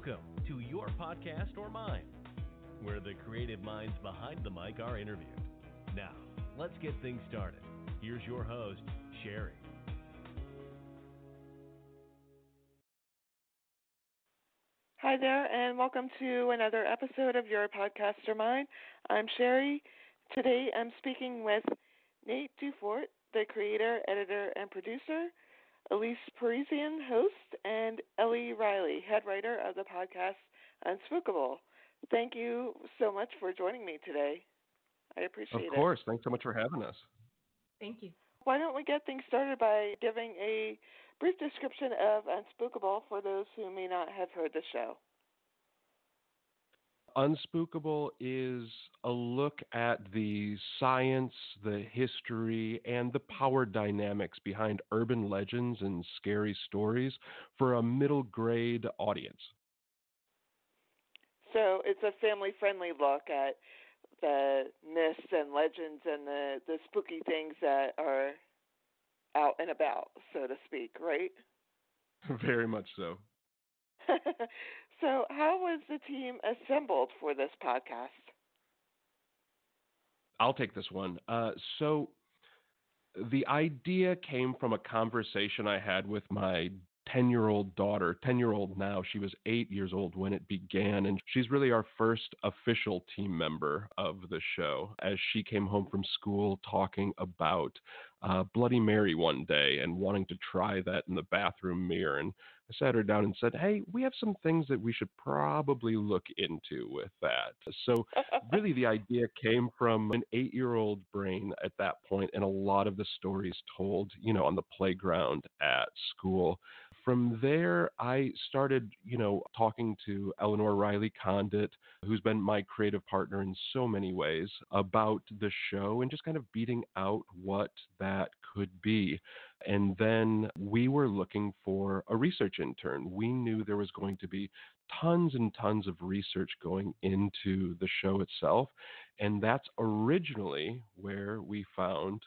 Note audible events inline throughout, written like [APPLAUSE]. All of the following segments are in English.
Welcome to your podcast or mine, where the creative minds behind the mic are interviewed. Now, let's get things started. Here's your host, Sherry. Hi there, and welcome to another episode of Your Podcast or Mine. I'm Sherry. Today I'm speaking with Nate DuFort, the creator, editor, and producer, Elise Parisian, host, and Ellie Riley, head writer of the podcast Unspookable. Thank you so much for joining me today. I appreciate it. Of course. It. Thanks so much for having us. Thank you. Why don't we get things started by giving a brief description of Unspookable for those who may not have heard the show? Unspookable is a look at the science, the history, and the power dynamics behind urban legends and scary stories for a middle grade audience. So it's a family friendly look at the myths and legends and the, the spooky things that are out and about, so to speak, right? [LAUGHS] Very much so. [LAUGHS] so, how was the team assembled for this podcast? I'll take this one. Uh, so, the idea came from a conversation I had with my 10 year old daughter, 10 year old now. She was eight years old when it began, and she's really our first official team member of the show as she came home from school talking about uh, Bloody Mary one day and wanting to try that in the bathroom mirror. And I sat her down and said, Hey, we have some things that we should probably look into with that. So, [LAUGHS] really, the idea came from an eight year old brain at that point, and a lot of the stories told, you know, on the playground at school. From there, I started, you know, talking to Ellenor Riley Condit, who's been my creative partner in so many ways, about the show and just kind of beating out what that could be. And then we were looking for a research intern. We knew there was going to be tons and tons of research going into the show itself. And that's originally where we found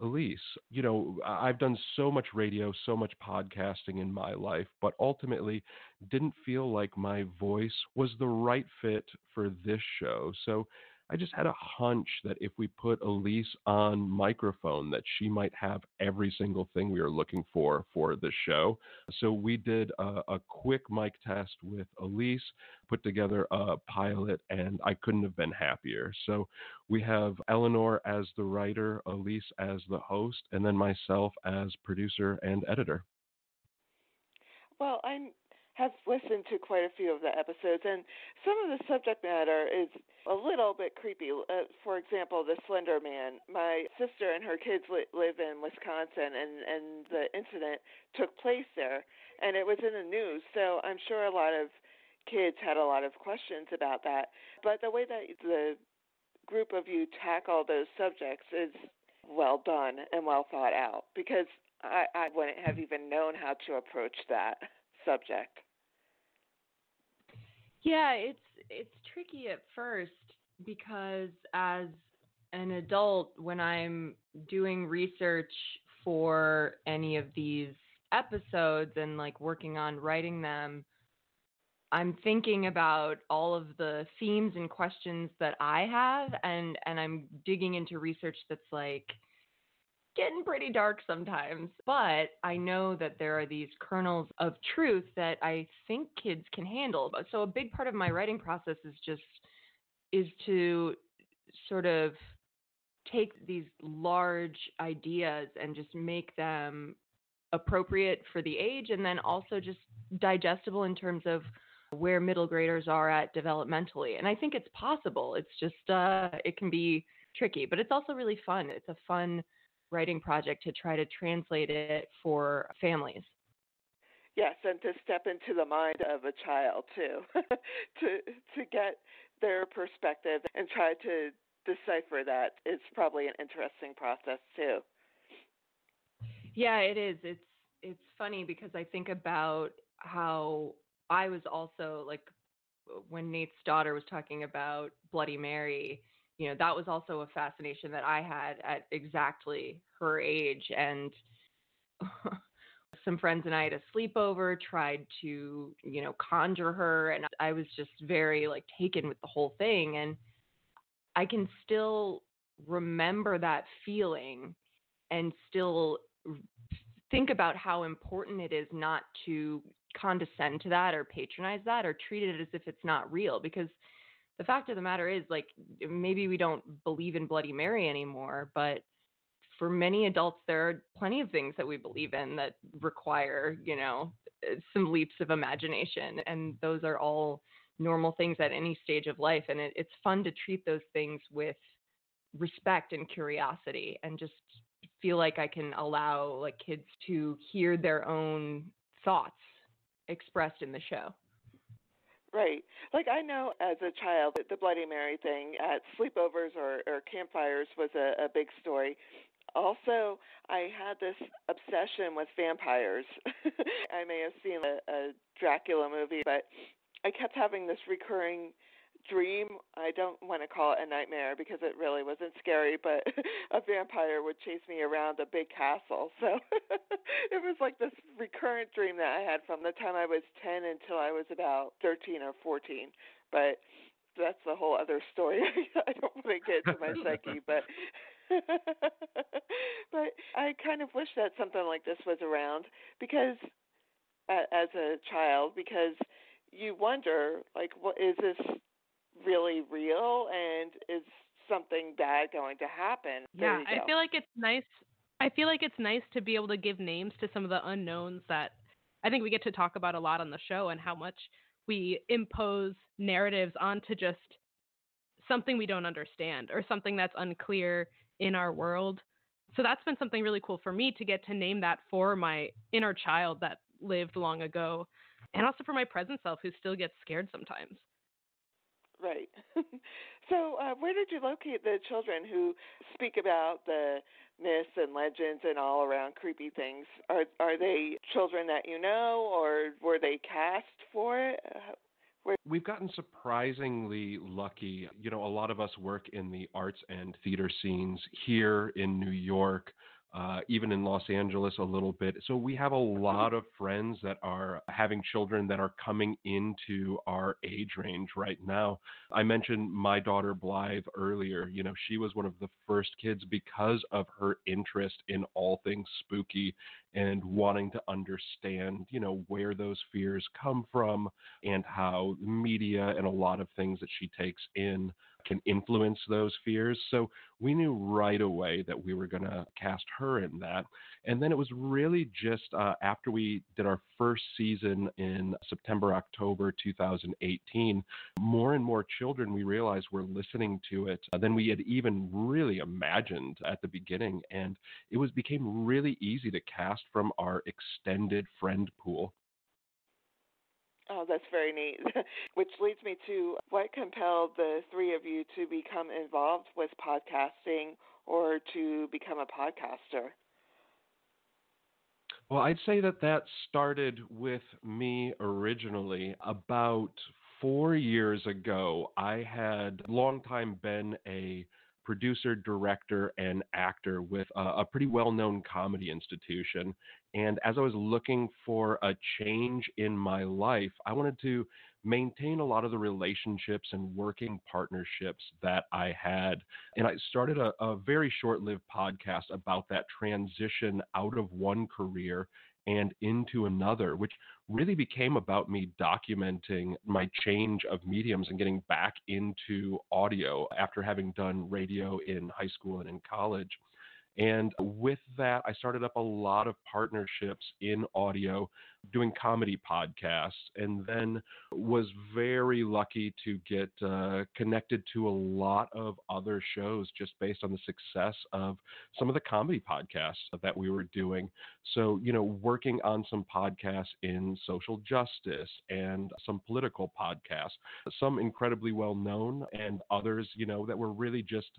Elise. You know, I've done so much radio, so much podcasting in my life, but ultimately didn't feel like my voice was the right fit for this show. So I just had a hunch that if we put Elise on microphone, that she might have every single thing we were looking for for the show. So we did a, a quick mic test with Elise, put together a pilot, and I couldn't have been happier. So we have Ellenor as the writer, Elise as the host, and then myself as producer and editor. Well, I'm have listened to quite a few of the episodes, and some of the subject matter is a little bit creepy. Uh, for example, the Slender Man. My sister and her kids li- live in Wisconsin, and and the incident took place there, and it was in the news. So I'm sure a lot of kids had a lot of questions about that. But the way that the group of you tackle those subjects is well done and well thought out because I, I wouldn't have even known how to approach that subject. Yeah, it's it's tricky at first because as an adult when I'm doing research for any of these episodes and like working on writing them, I'm thinking about all of the themes and questions that I have and and I'm digging into research that's like getting pretty dark sometimes. But I know that there are these kernels of truth that I think kids can handle. So a big part of my writing process is just is to sort of take these large ideas and just make them appropriate for the age and then also just digestible in terms of where middle graders are at developmentally. And I think it's possible. It's just uh it can be tricky, but it's also really fun. It's a fun writing project to try to translate it for families. Yes, and to step into the mind of a child too, [LAUGHS] to to get their perspective and try to decipher that is probably an interesting process too. Yeah, it is. It's it's funny because I think about how I was also like when Nate's daughter was talking about Bloody Mary, you know, that was also a fascination that I had at exactly her age. And [LAUGHS] some friends and I had a sleepover tried to, you know, conjure her and I was just very like taken with the whole thing and I can still remember that feeling and still think about how important it is not to condescend to that or patronize that or treat it as if it's not real because the fact of the matter is like eh, maybe we don't believe in bloody mary anymore but for many adults there are plenty of things that we believe in that require you know eh, some leaps of imagination and those are all normal things at any stage of life and it, it's fun to treat those things with respect and curiosity and just feel like I can allow like kids to hear their own thoughts expressed in the show. Right. Like I know as a child the Bloody Mary thing at sleepovers or, or campfires was a, a big story. Also, I had this obsession with vampires. [LAUGHS] I may have seen a, a Dracula movie, but I kept having this recurring dream. I don't want to call it a nightmare because it really wasn't scary, but [LAUGHS] a vampire would chase me around a big castle. So [LAUGHS] it was like this recurrent dream that I had from the time I was 10 until I was about 13 or 14. But that's a whole other story. [LAUGHS] I don't want to get into my psyche, but but I kind of wish that something like this was around because as a child because you wonder like what is this really real and is something bad going to happen? Yeah, I feel like it's nice. I feel like it's nice to be able to give names to some of the unknowns that I think we get to talk about a lot on the show and how much we impose narratives onto just something we don't understand or something that's unclear in our world. So that's been something really cool for me to get to name that for my inner child that lived long ago and also for my present self who still gets scared sometimes. Right. [LAUGHS] so, uh, where did you locate the children who speak about the myths and legends and all around creepy things? Are are they children that you know, or were they cast for it? We've gotten surprisingly lucky. You know, a lot of us work in the arts and theater scenes here in New York uh, even in Los Angeles a little bit. So we have a lot of friends that are having children that are coming into our age range right now. I mentioned my daughter Blythe earlier. You know, she was one of the first kids because of her interest in all things spooky and wanting to understand, you know, where those fears come from and how media and a lot of things that she takes in can influence those fears. So we knew right away that we were going to cast her in that. And then it was really just uh, after we did our first season in September, October 2018, more and more children we realized were listening to it than we had even really imagined at the beginning. And it was became really easy to cast from our extended friend pool. Oh, that's very neat. [LAUGHS] Which leads me to what compelled the three of you to become involved with podcasting or to become a podcaster? Well, I'd say that that started with me originally about four years ago. I had long time been a producer, director, and actor with a, a pretty well known comedy institution. And as I was looking for a change in my life, I wanted to maintain a lot of the relationships and working partnerships that I had. And I started a, a very short lived podcast about that transition out of one career and into another, which really became about me documenting my change of mediums and getting back into audio after having done radio in high school and in college. And with that, I started up a lot of partnerships in audio doing comedy podcasts, and then was very lucky to get uh, connected to a lot of other shows just based on the success of some of the comedy podcasts that we were doing. So, you know, working on some podcasts in social justice and some political podcasts, some incredibly well known, and others, you know, that were really just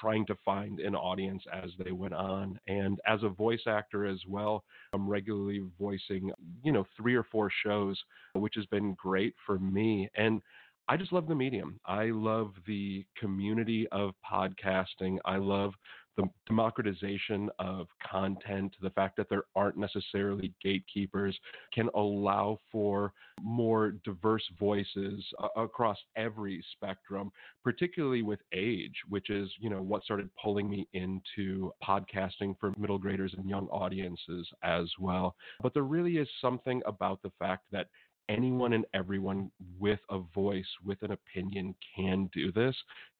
trying to find an audience as they went on. And as a voice actor as well, I'm regularly voicing you know, three or four shows, which has been great for me. And I just love the medium. I love the community of podcasting. I love the democratization of content, the fact that there aren't necessarily gatekeepers, can allow for more diverse voices uh, across every spectrum, particularly with age, which is, you know, what started pulling me into podcasting for middle graders and young audiences as well. But there really is something about the fact that anyone and everyone with a voice, with an opinion can do this,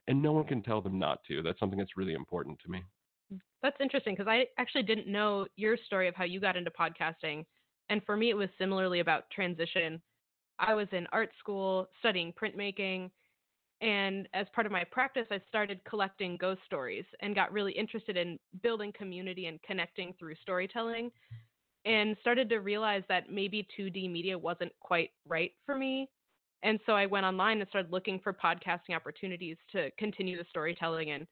and no one can tell them not to. That's something that's really important to me. Mm, that's interesting because I actually didn't know your story of how you got into podcasting. And for me, it was similarly about transition. I was in art school studying printmaking. And as part of my practice, I started collecting ghost stories and got really interested in building community and connecting through storytelling and started to realize that maybe 2D media wasn't quite right for me. And so I went online and started looking for podcasting opportunities to continue the storytelling. And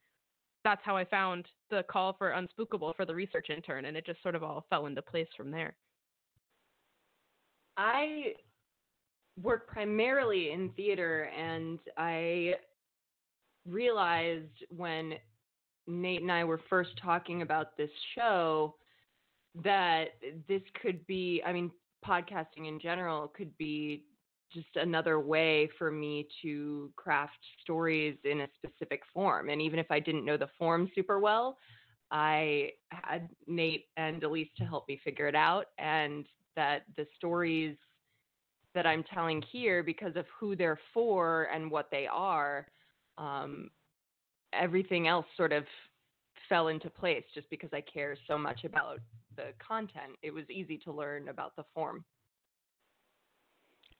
that's how I found the call for Unspookable for the research intern. And it just sort of all fell into place from there. I work primarily in theater, and I realized when Nate and I were first talking about this show that this could be, I mean, podcasting in general could be just another way for me to craft stories in a specific form. And even if I didn't know the form super well, I had Nate and Elise to help me figure it out, and that the stories that I'm telling here, because of who they're for and what they are, um, everything else sort of fell into place just because I care so much about the content, it was easy to learn about the form.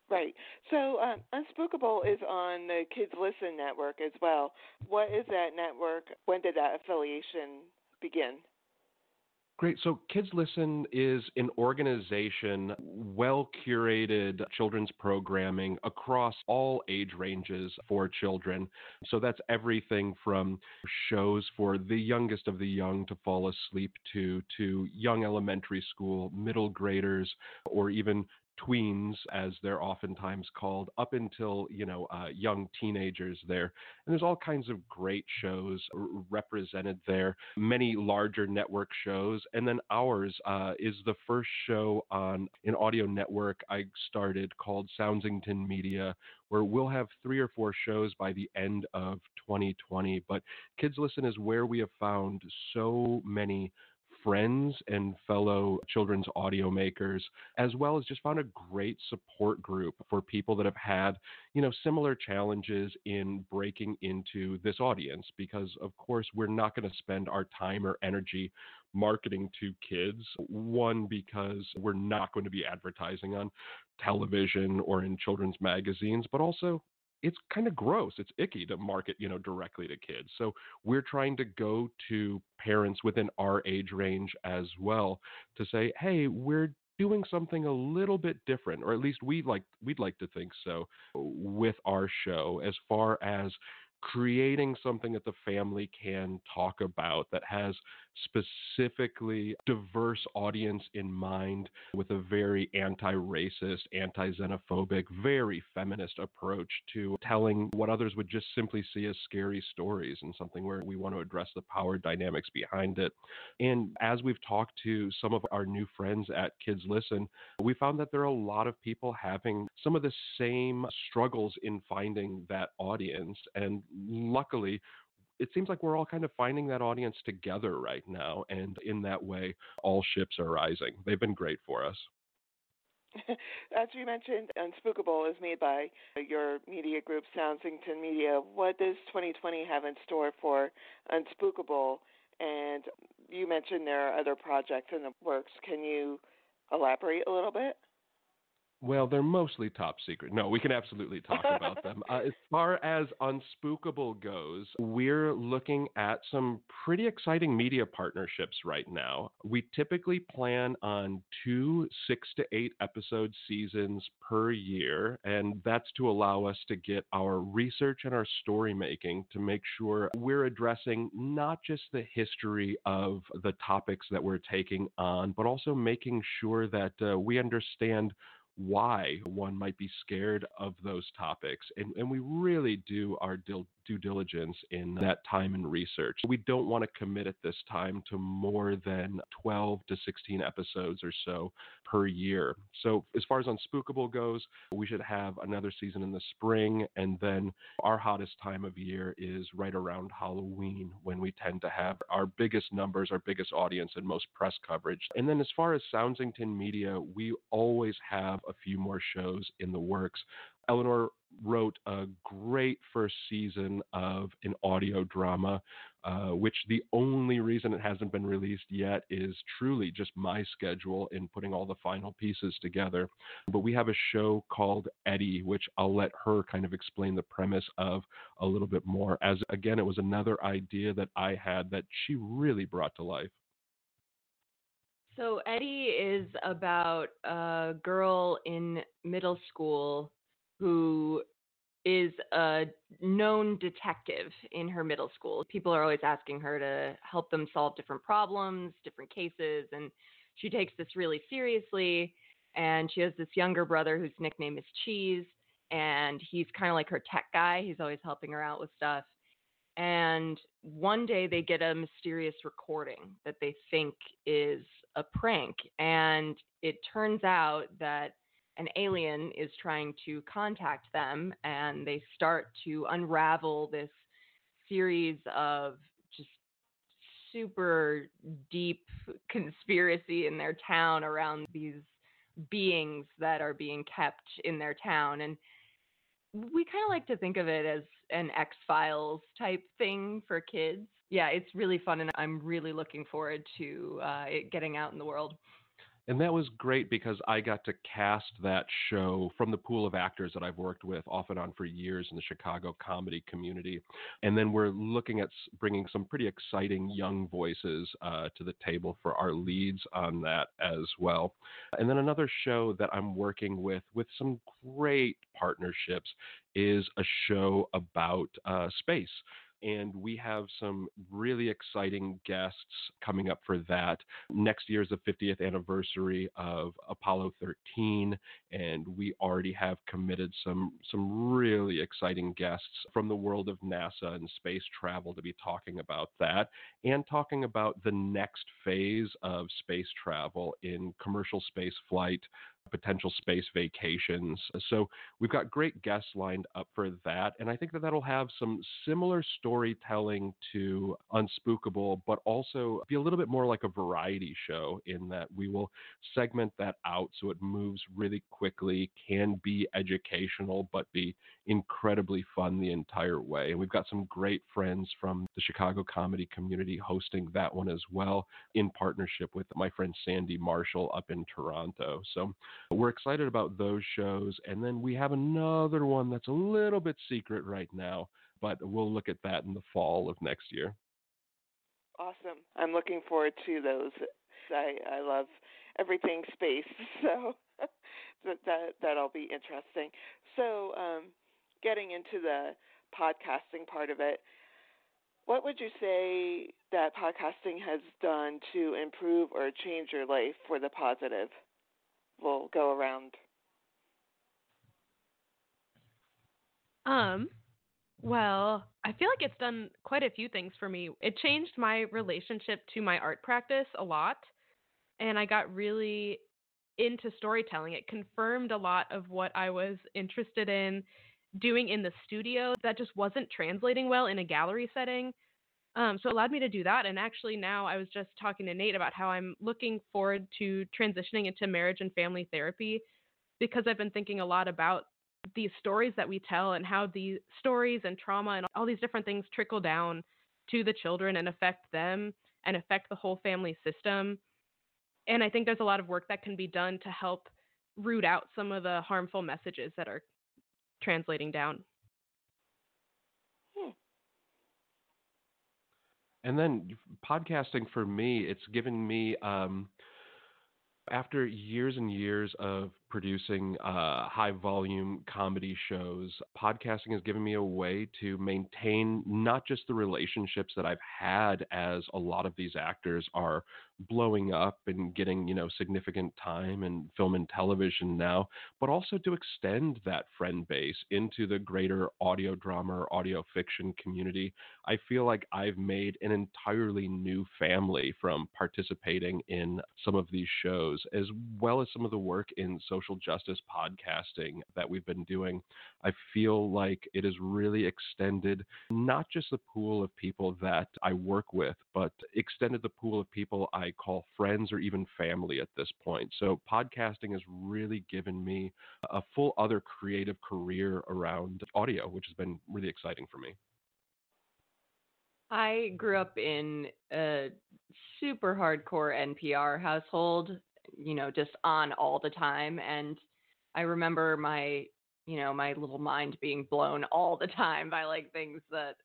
Right. So um, Unspookable is on the Kids Listen network as well. What is that network? When did that affiliation begin? Great. So Kids Listen is an organization, well curated children's programming across all age ranges for children. So that's everything from shows for the youngest of the young to fall asleep to, to young elementary school, middle graders, or even tweens, as they're oftentimes called, up until you know uh, young teenagers there. And there's all kinds of great shows represented there. Many larger network shows, and then ours uh, is the first show on an audio network I started called Soundsington Media, where we'll have three or four shows by the end of 2020. But Kids Listen is where we have found so many friends and fellow children's audio makers, as well as just found a great support group for people that have had, you know, similar challenges in breaking into this audience. Because, of course, we're not going to spend our time or energy marketing to kids. One, because we're not going to be advertising on television or in children's magazines, but also it's kind of gross. It's icky to market, you know, directly to kids. So we're trying to go to parents within our age range as well to say, hey, we're doing something a little bit different, or at least we like we'd like to think so with our show as far as creating something that the family can talk about that has specifically diverse audience in mind with a very anti-racist, anti-xenophobic, very feminist approach to telling what others would just simply see as scary stories and something where we want to address the power dynamics behind it. And as we've talked to some of our new friends at Kids Listen, we found that there are a lot of people having some of the same struggles in finding that audience. And luckily, it seems like we're all kind of finding that audience together right now. And in that way, all ships are rising. They've been great for us. [LAUGHS] As you mentioned, Unspookable is made by your media group, Soundsington Media. What does 2020 have in store for Unspookable? And you mentioned there are other projects in the works. Can you elaborate a little bit? Well, they're mostly top secret. No, we can absolutely talk about them. Uh, as far as Unspookable goes, we're looking at some pretty exciting media partnerships right now. We typically plan on two six to eight episode seasons per year, and that's to allow us to get our research and our story making to make sure we're addressing not just the history of the topics that we're taking on, but also making sure that uh, we understand why one might be scared of those topics. And, and we really do our dil- due diligence in that time and research. We don't want to commit at this time to more than 12 to 16 episodes or so per year. So, as far as Unspookable goes, we should have another season in the spring. And then our hottest time of year is right around Halloween when we tend to have our biggest numbers, our biggest audience, and most press coverage. And then, as far as Soundsington Media, we always have a few more shows in the works. Ellenor wrote a great first season of an audio drama, uh, which the only reason it hasn't been released yet is truly just my schedule in putting all the final pieces together. But we have a show called Eddie, which I'll let her kind of explain the premise of a little bit more. As again, it was another idea that I had that she really brought to life. So Eddie is about a girl in middle school who is a known detective in her middle school. People are always asking her to help them solve different problems, different cases, and she takes this really seriously. And she has this younger brother whose nickname is Cheese, and he's kind of like her tech guy. He's always helping her out with stuff. And one day they get a mysterious recording that they think is a prank. And it turns out that an alien is trying to contact them and they start to unravel this series of just super deep conspiracy in their town around these beings that are being kept in their town and we kind of like to think of it as an X Files type thing for kids. Yeah, it's really fun, and I'm really looking forward to uh, it getting out in the world. And that was great because I got to cast that show from the pool of actors that I've worked with off and on for years in the Chicago comedy community. And then we're looking at bringing some pretty exciting young voices uh, to the table for our leads on that as well. And then another show that I'm working with, with some great partnerships, is a show about uh, space and we have some really exciting guests coming up for that. Next year is the 50th anniversary of Apollo 13, and we already have committed some some really exciting guests from the world of NASA and space travel to be talking about that and talking about the next phase of space travel in commercial space flight potential space vacations. Uh, so we've got great guests lined up for that. And I think that that'll have some similar storytelling to Unspookable, but also be a little bit more like a variety show in that we will segment that out so it moves really quickly, can be educational, but be incredibly fun the entire way. And we've got some great friends from the Chicago comedy community hosting that one as well in partnership with my friend Sandy Marshall up in Toronto. So we're excited about those shows. And then we have another one that's a little bit secret right now, but we'll look at that in the fall of next year. Awesome. I'm looking forward to those. I, I love everything space, [LAUGHS] so that, that that'll be interesting. So, um, getting into the podcasting part of it, what would you say that podcasting has done to improve or change your life for the positive? We'll go around. Um, well, I feel like it's done quite a few things for me. It changed my relationship to my art practice a lot, and I got really into storytelling. It confirmed a lot of what I was interested in doing in the studio that just wasn't translating well in a gallery setting. Um, so it allowed me to do that. And actually, now I was just talking to Nate about how I'm looking forward to transitioning into marriage and family therapy because I've been thinking a lot about these stories that we tell and how these stories and trauma and all these different things trickle down to the children and affect them and affect the whole family system. And I think there's a lot of work that can be done to help root out some of the harmful messages that are translating down. And then podcasting for me, it's given me, um, after years and years of producing uh, high volume comedy shows, podcasting has given me a way to maintain not just the relationships that I've had as a lot of these actors are blowing up and getting, you know, significant time in film and television now, but also to extend that friend base into the greater audio drama or audio fiction community. I feel like I've made an entirely new family from participating in some of these shows, as well as some of the work in social justice podcasting that we've been doing. I feel like it has really extended not just the pool of people that I work with, but extended the pool of people I call friends or even family at this point. So podcasting has really given me a full other creative career around audio, which has been really exciting for me. I grew up in a super hardcore NPR household, you know, just on all the time. And I remember my, you know, my little mind being blown all the time by like things that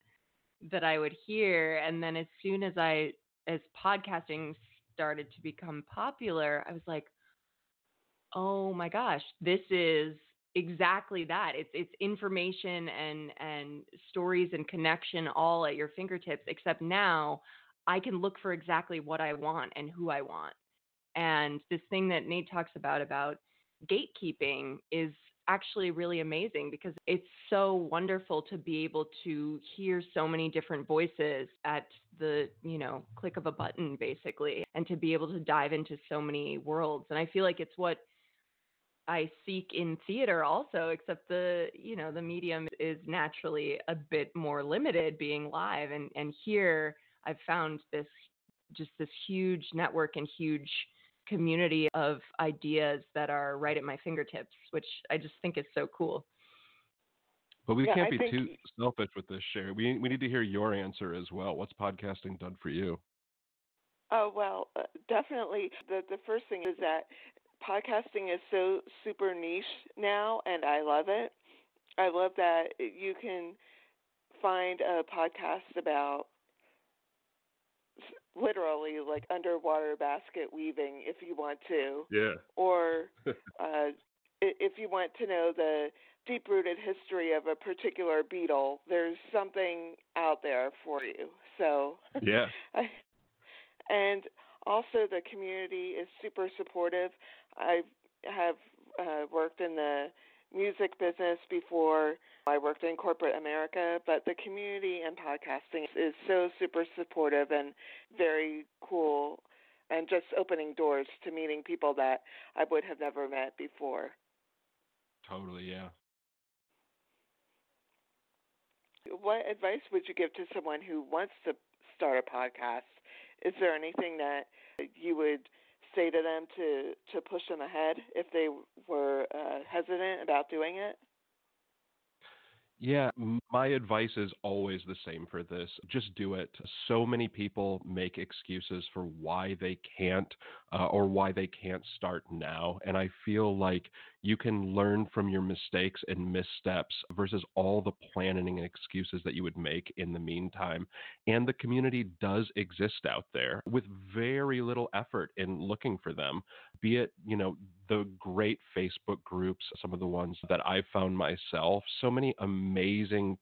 that I would hear. And then as soon as I as podcasting started to become popular, I was like, oh my gosh, this is exactly that it's it's information and and stories and connection all at your fingertips except now i can look for exactly what i want and who i want and this thing that nate talks about about gatekeeping is actually really amazing because it's so wonderful to be able to hear so many different voices at the you know click of a button basically and to be able to dive into so many worlds. And i feel like it's what I seek in theater also, except the you know the medium is naturally a bit more limited, being live, and and here I've found this just this huge network and huge community of ideas that are right at my fingertips, which I just think is so cool. But we Yeah, can't I be think- too selfish with this, Sherry. We we need to hear your answer as well. What's podcasting done for you? Oh well, uh, definitely. The the first thing is that podcasting is so super niche now, and I love it. I love that you can find a podcast about s- literally like underwater basket weaving if you want to, Yeah. or [LAUGHS] uh, if you want to know the deep rooted history of a particular beetle, there's something out there for you. So Yeah. [LAUGHS] I, and also the community is super supportive. I have uh, worked in the music business before. I worked in corporate America, but the community and podcasting is so super supportive and very cool and just opening doors to meeting people that I would have never met before. Totally, yeah. What advice would you give to someone who wants to start a podcast? Is there anything that you would say to them to to push them ahead if they were uh, hesitant about doing it? Yeah, my advice is always the same for this. Just do it. So many people make excuses for why they can't uh, or why they can't start now. And I feel like you can learn from your mistakes and missteps versus all the planning and excuses that you would make in the meantime. And the community does exist out there with very little effort in looking for them, be it, you know, the great Facebook groups, some of the ones that I've found myself, so many amazing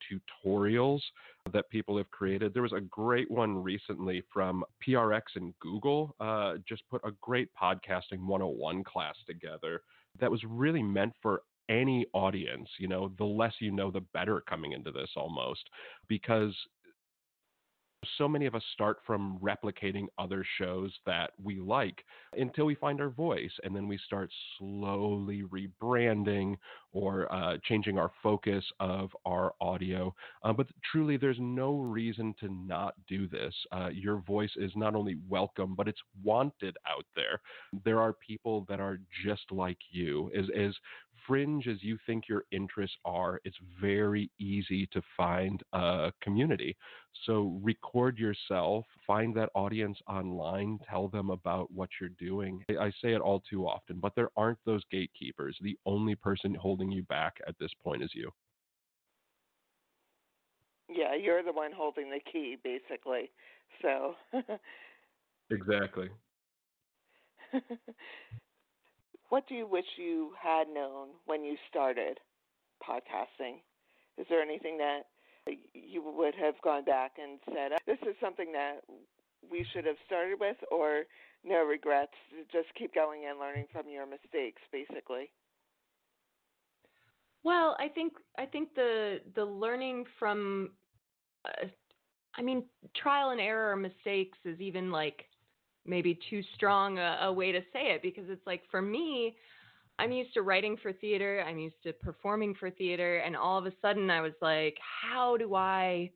tutorials that people have created. There was a great one recently from PRX and Google, uh, just put a great podcasting 101 class together that was really meant for any audience. You know, the less you know, the better coming into this almost, because so many of us start from replicating other shows that we like until we find our voice and then we start slowly rebranding or uh, changing our focus of our audio uh, but truly there's no reason to not do this uh, your voice is not only welcome but it's wanted out there. There are people that are just like you. As, as fringe as you think your interests are it's very easy to find a community so record yourself, find that audience online, tell them about what you're doing. I I say it all too often, but there aren't those gatekeepers. The only person holding you back at this point is you. Yeah, you're the one holding the key, basically. So, [LAUGHS] Exactly. [LAUGHS] what do you wish you had known when you started podcasting? Is there anything that you would have gone back and said, this is something that we should have started with, or no regrets, just keep going and learning from your mistakes, basically? Well, I think I think the the learning from, uh, I mean, trial and error mistakes is even like maybe too strong a, a way to say it because it's like for me, I'm used to writing for theater, I'm used to performing for theater, and all of a sudden I was like, how do I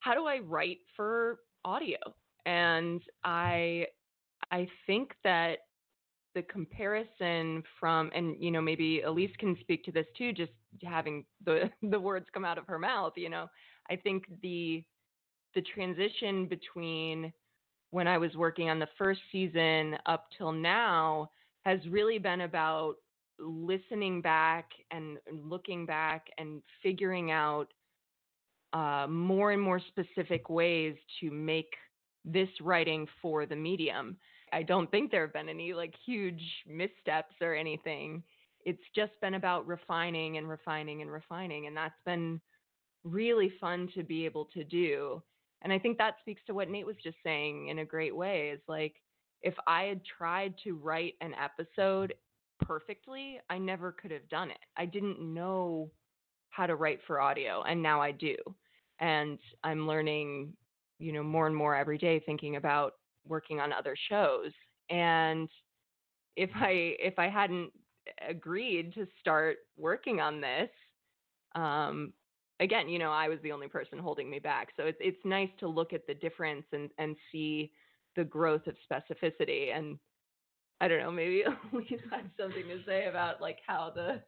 how do I write for audio? And I I think that the comparison from and you know maybe Elise can speak to this too just having the [LAUGHS] the words come out of her mouth you know I think the the transition between when I was working on the first season up till now has really been about listening back and looking back and figuring out uh, more and more specific ways to make this writing for the medium. I don't think there have been any like huge missteps or anything. It's just been about refining and refining and refining. And that's been really fun to be able to do. And I think that speaks to what Nate was just saying in a great way is like, if I had tried to write an episode perfectly, I never could have done it. I didn't know how to write for audio, and now I do. And I'm learning, you know, more and more every day thinking about working on other shows. And if [LAUGHS] I if I hadn't agreed to start working on this, um, again, you know, I was the only person holding me back. So it's it's nice to look at the difference and and see the growth of specificity. And I don't know, maybe [LAUGHS] Elise had something to say about like how the.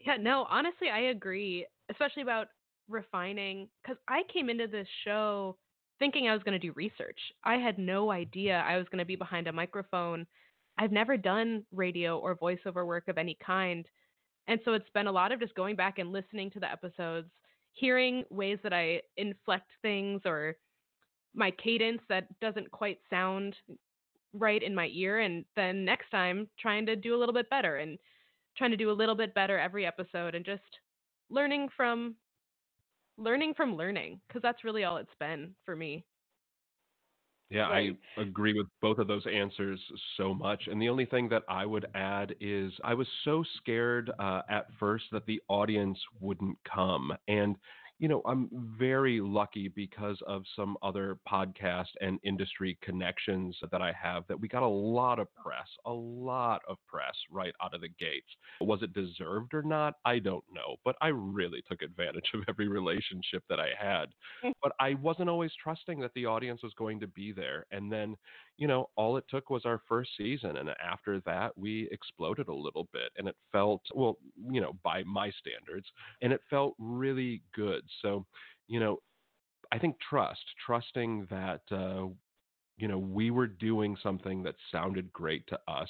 Yeah, no, honestly, I agree, especially about refining because I came into this show thinking I was going to do research. I had no idea I was going to be behind a microphone. I've never done radio or voiceover work of any kind. And so it's been a lot of just going back and listening to the episodes, hearing ways that I inflect things or my cadence that doesn't quite sound right in my ear. And then next time, trying to do a little bit better and trying to do a little bit better every episode and just learning from learning from learning because that's really all it's been for me. Yeah, right. I agree with both of those answers so much. And the only thing that I would add is I was so scared uh, at first that the audience wouldn't come. And you know, I'm very lucky because of some other podcast and industry connections that I have that we got a lot of press, a lot of press right out of the gates. Was it deserved or not? I don't know, but I really took advantage [LAUGHS] of every relationship that I had. Mm. but I wasn't always trusting that the audience was going to be there. And then, you know, all it took was our first season. And after that, we exploded a little bit and it felt, well, you know, by my standards, and it felt really good. So, you know, I think trust, trusting that, uh, you know, we were doing something that sounded great to us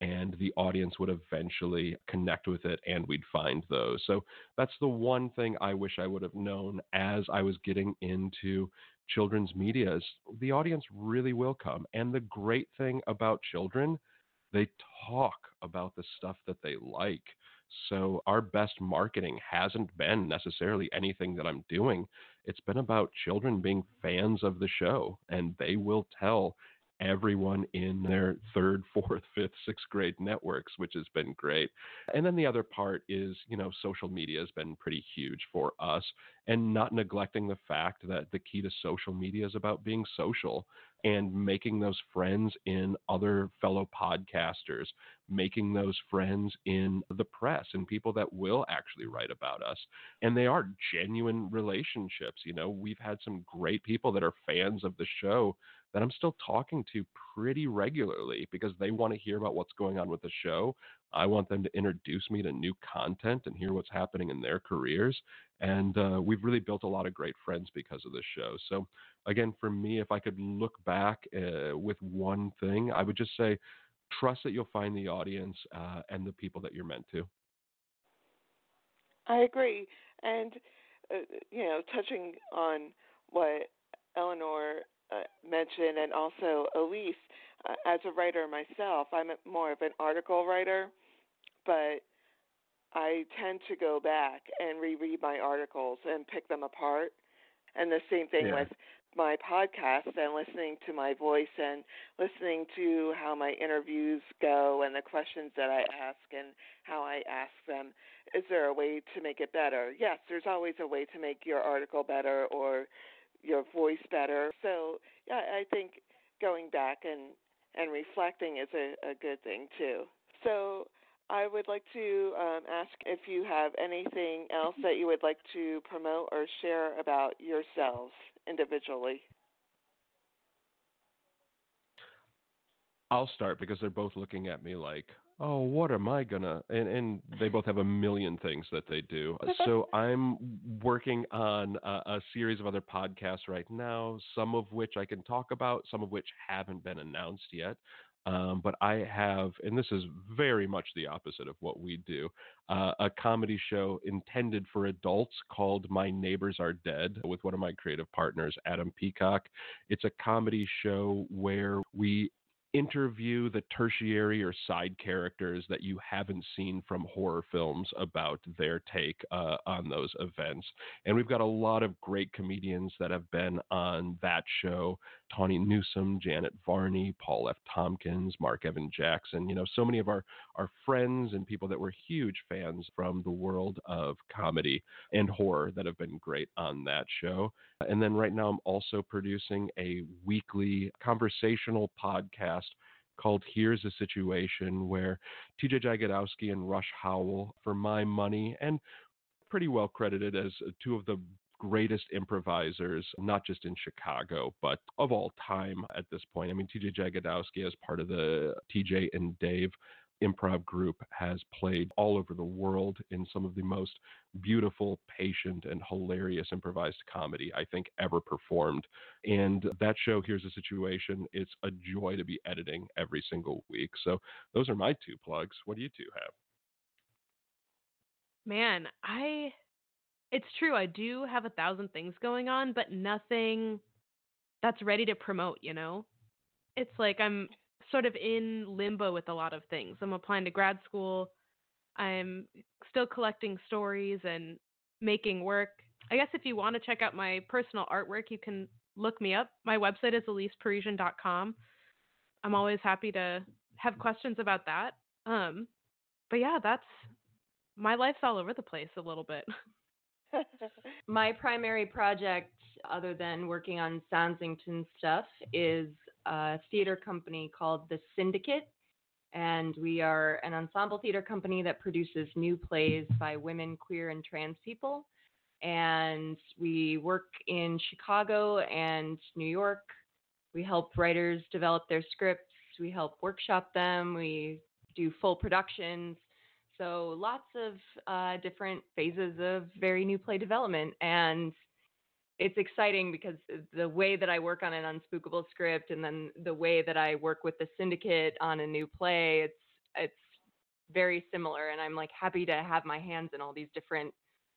and the audience would eventually connect with it and we'd find those. So that's the one thing I wish I would have known as I was getting into children's media is the audience really will come. And the great thing about children, they talk about the stuff that they like. So our best marketing hasn't been necessarily anything that I'm doing. It's been about children being fans of the show and they will tell everyone in their third, [LAUGHS] fourth, fifth, sixth grade networks, which has been great. And then the other part is, you know, social media has been pretty huge for us and not neglecting the fact that the key to social media is about being social and making those friends in other fellow podcasters, making those friends in the press and people that will actually write about us. And they are genuine relationships. You know, we've had some great people that are fans of the show that I'm still talking to pretty regularly because they want to hear about what's going on with the show. I want them to introduce me to new content and hear what's happening in their careers. And uh, we've really built a lot of great friends because of this show. So, again, for me, if I could look back uh, with one thing, I would just say trust that you'll find the audience uh, and the people that you're meant to. I agree. And, uh, you know, touching on what Ellenor uh, and also Elise, uh, as a writer myself, I'm more of an article writer. but I tend to go back and reread my articles and pick them apart. And the same thing Yeah. with my podcast and listening to my voice and listening to how my interviews go and the questions that I ask and how I ask them. Is there a way to make it better? Yes, there's always a way to make your article better or your voice better. So, yeah, I think going back and and reflecting is a, a good thing too. So, I would like to um, ask if you have anything else that you would like to promote or share about yourselves individually. I'll start because they're both looking at me like, "Oh, what am I gonna?" And and they both have a million things that they do. [LAUGHS] So I'm working on a, a series of other podcasts right now, some of which I can talk about, some of which haven't been announced yet. Um, but I have, and this is very much the opposite of what we do, uh, a comedy show intended for adults called My Neighbors Are Dead with one of my creative partners, Adam Peacock. It's a comedy show where we interview the tertiary or side characters that you haven't seen from horror films about their take uh, on those events. And we've got a lot of great comedians that have been on that show Tawny Newsome, Janet Varney, Paul F. Tompkins, Mark Evan Jackson. You know, so many of our, our friends and people that were huge fans from the world of comedy and horror that have been great on that show. And then right now, I'm also producing a weekly conversational podcast called Here's a Situation, where TJ Jagodowski and Rush Howell, for my money, and pretty well credited as two of the greatest improvisers, not just in Chicago, but of all time at this point. I mean, TJ Jagodowski, as part of the TJ and Dave improv group, has played all over the world in some of the most beautiful, patient, and hilarious improvised comedy I think ever performed. And that show, Here's a Situation, it's a joy to be editing every single week. So those are my two plugs. What do you two have? Man, I it's true. I do have a thousand things going on, but nothing that's ready to promote, you know? It's like I'm sort of in limbo with a lot of things. I'm applying to grad school. I'm still collecting stories and making work. I guess if you want to check out my personal artwork, you can look me up. My website is eliseparisian.com. I'm always happy to have questions about that. Um, but yeah, that's my life's all over the place a little bit. [LAUGHS] [LAUGHS] My primary project, other than working on Sansington stuff, is a theater company called The Syndicate. And we are an ensemble theater company that produces new plays by women, queer, and trans people. And we work in Chicago and New York. We help writers develop their scripts. We help workshop them. We do full productions. So lots of uh, different phases of very new play development, and it's exciting because the way that I work on an unspookable script, and then the way that I work with the syndicate on a new play, it's it's very similar, and I'm like happy to have my hands in all these different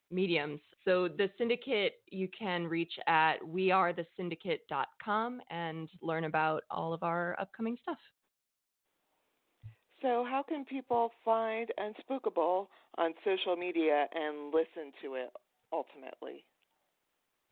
mediums. So the syndicate you can reach at wearethesyndicate.com and learn about all of our upcoming stuff. So, how can people find Unspookable on social media and listen to it ultimately?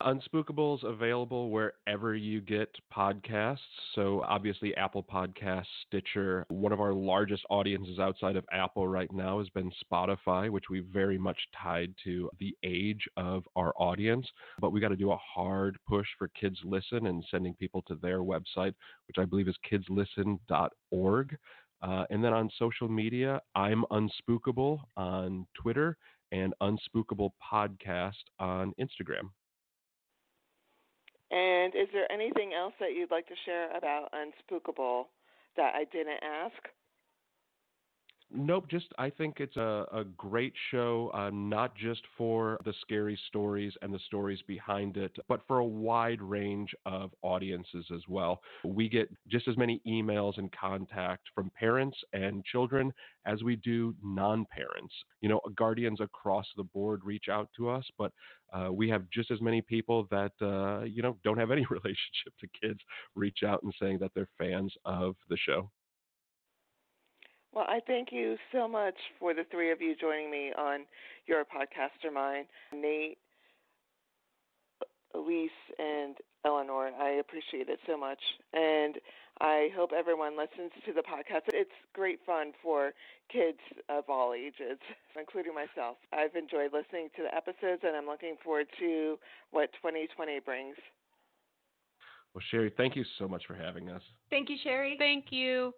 Unspookable's available wherever you get podcasts. So obviously Apple Podcasts, Stitcher. One of our largest audiences outside of Apple right now has been Spotify, which we very much tied to the age of our audience. But we got to do a hard push for Kids Listen and sending people to their website, which I believe is kidslisten.org. Uh, and then on social media, I'm Unspookable on Twitter and Unspookable Podcast on Instagram. And is there anything else that you'd like to share about Unspookable that I didn't ask? Nope, just I think it's a, a great show, uh, not just for the scary stories and the stories behind it, but for a wide range of audiences as well. We get just as many emails and contact from parents and children as we do non parents. You know, guardians across the board reach out to us, but uh, we have just as many people that, uh, you know, don't have any [LAUGHS] relationship to kids reach out and saying that they're fans of the show. Well, I thank you so much for the three of you joining me on your podcast, podcaster mine. Nate, Elise, and Ellenor. I appreciate it so much. And I hope everyone listens to the podcast. It's great fun for kids of all ages, [LAUGHS] including myself. I've enjoyed listening to the episodes, and I'm looking forward to what 2020 brings. Well, Sherry, thank you so much for having us. Thank you, Sherry. Thank you.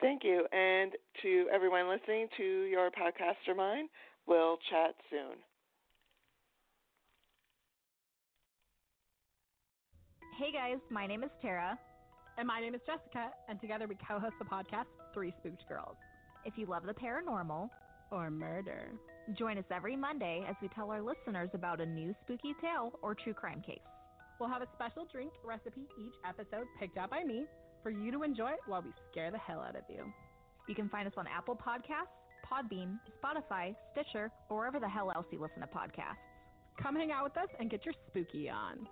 Thank you. And to everyone listening to your podcast or mine, we'll chat soon. Hey guys, my name is Tara. And my name is Jessica, and together we co host the podcast Three Spooked Girls. If you love the paranormal, Or murder. join us every Monday as we tell our listeners about a new spooky tale or true crime case. We'll have a special drink recipe each episode picked out by me for you to enjoy while we scare the hell out of you. You can find us on Apple Podcasts, Podbean, Spotify, Stitcher, or wherever the hell else you listen to podcasts. Come hang out with us and get your spooky on.